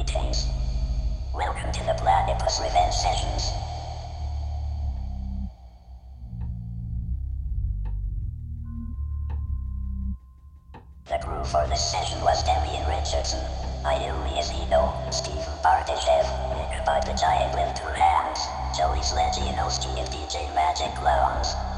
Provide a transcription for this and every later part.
Greetings. Welcome to the Platypus Revenge Sessions. The crew for this session was Damian Richardson, Ayumi Izino, Stephen Bardishev, Nick Giant with Two Hands, Joey Sledgianowski and DJ Magic Clowns.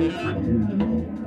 different.